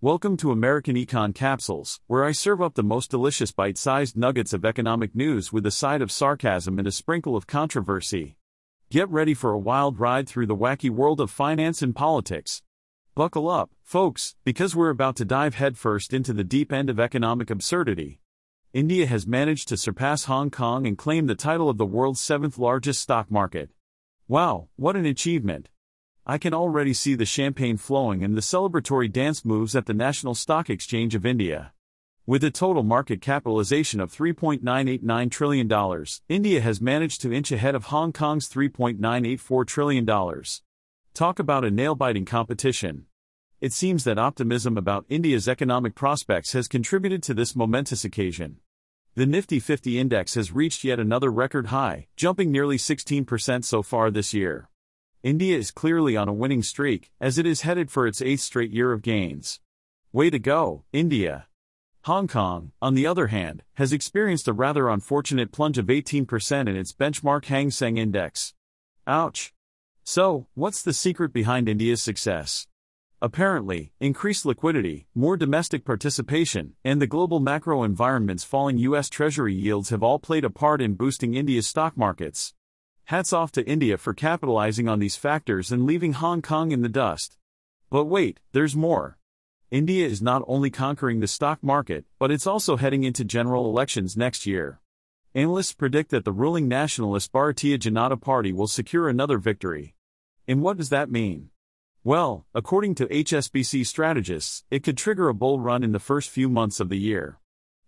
Welcome to American Econ Capsules, where I serve up the most delicious bite sized nuggets of economic news with a side of sarcasm and a sprinkle of controversy. Get ready for a wild ride through the wacky world of finance and politics. Buckle up, folks, because we're about to dive headfirst into the deep end of economic absurdity. India has managed to surpass Hong Kong and claim the title of the world's seventh largest stock market. Wow, what an achievement! I can already see the champagne flowing and the celebratory dance moves at the National Stock Exchange of India. With a total market capitalization of $3.989 trillion, India has managed to inch ahead of Hong Kong's $3.984 trillion. Talk about a nail biting competition. It seems that optimism about India's economic prospects has contributed to this momentous occasion. The Nifty 50 index has reached yet another record high, jumping nearly 16% so far this year. India is clearly on a winning streak, as it is headed for its eighth straight year of gains. Way to go, India! Hong Kong, on the other hand, has experienced a rather unfortunate plunge of 18% in its benchmark Hang Seng index. Ouch! So, what's the secret behind India's success? Apparently, increased liquidity, more domestic participation, and the global macro environment's falling U.S. Treasury yields have all played a part in boosting India's stock markets. Hats off to India for capitalizing on these factors and leaving Hong Kong in the dust. But wait, there's more. India is not only conquering the stock market, but it's also heading into general elections next year. Analysts predict that the ruling nationalist Bharatiya Janata Party will secure another victory. And what does that mean? Well, according to HSBC strategists, it could trigger a bull run in the first few months of the year.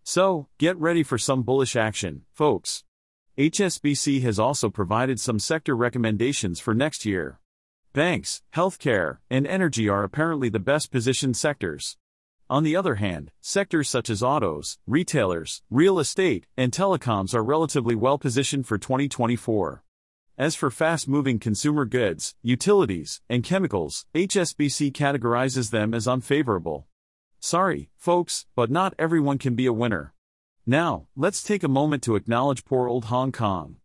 So, get ready for some bullish action, folks. HSBC has also provided some sector recommendations for next year. Banks, healthcare, and energy are apparently the best positioned sectors. On the other hand, sectors such as autos, retailers, real estate, and telecoms are relatively well positioned for 2024. As for fast moving consumer goods, utilities, and chemicals, HSBC categorizes them as unfavorable. Sorry, folks, but not everyone can be a winner. Now, let's take a moment to acknowledge poor old Hong Kong.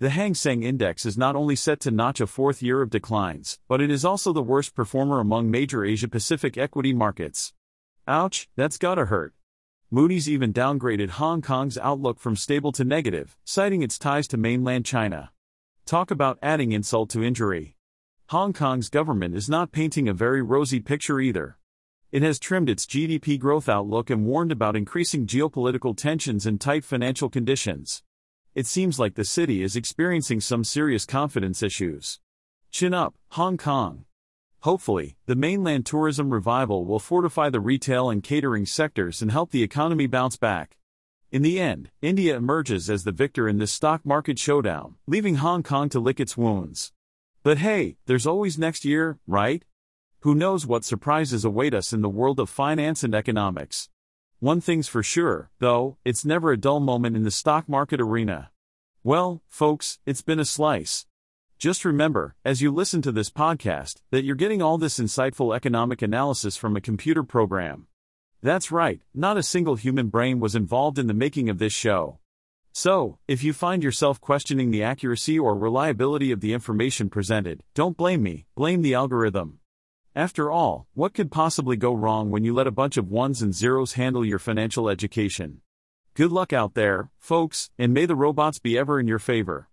The Hang Seng Index is not only set to notch a fourth year of declines, but it is also the worst performer among major Asia Pacific equity markets. Ouch, that's gotta hurt. Moody's even downgraded Hong Kong's outlook from stable to negative, citing its ties to mainland China. Talk about adding insult to injury. Hong Kong's government is not painting a very rosy picture either. It has trimmed its GDP growth outlook and warned about increasing geopolitical tensions and tight financial conditions. It seems like the city is experiencing some serious confidence issues. Chin up, Hong Kong. Hopefully, the mainland tourism revival will fortify the retail and catering sectors and help the economy bounce back. In the end, India emerges as the victor in this stock market showdown, leaving Hong Kong to lick its wounds. But hey, there's always next year, right? Who knows what surprises await us in the world of finance and economics? One thing's for sure, though, it's never a dull moment in the stock market arena. Well, folks, it's been a slice. Just remember, as you listen to this podcast, that you're getting all this insightful economic analysis from a computer program. That's right, not a single human brain was involved in the making of this show. So, if you find yourself questioning the accuracy or reliability of the information presented, don't blame me, blame the algorithm. After all, what could possibly go wrong when you let a bunch of ones and zeros handle your financial education? Good luck out there, folks, and may the robots be ever in your favor.